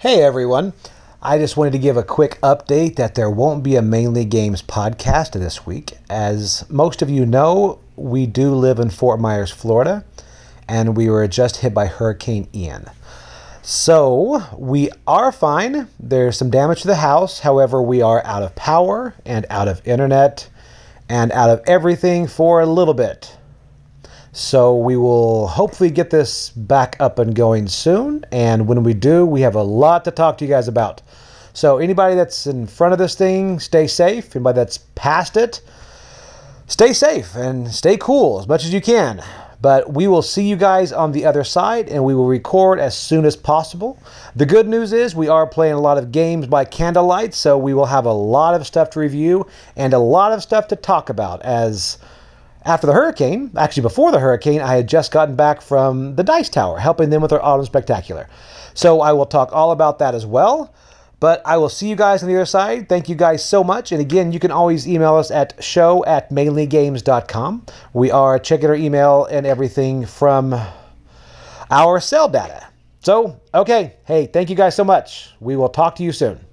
Hey everyone. I just wanted to give a quick update that there won't be a Mainly Games podcast this week. As most of you know, we do live in Fort Myers, Florida, and we were just hit by Hurricane Ian. So we are fine. There's some damage to the house. However, we are out of power and out of internet and out of everything for a little bit. So we will hopefully get this back up and going soon. And when we do, we have a lot to talk to you guys about. So anybody that's in front of this thing, stay safe. Anybody that's past it, stay safe and stay cool as much as you can. But we will see you guys on the other side and we will record as soon as possible. The good news is we are playing a lot of games by candlelight, so we will have a lot of stuff to review and a lot of stuff to talk about as after the hurricane, actually before the hurricane, I had just gotten back from the Dice Tower, helping them with their Autumn Spectacular. So I will talk all about that as well. But I will see you guys on the other side. Thank you guys so much. And again, you can always email us at show at mainlygames.com. We are checking our email and everything from our cell data. So, okay. Hey, thank you guys so much. We will talk to you soon.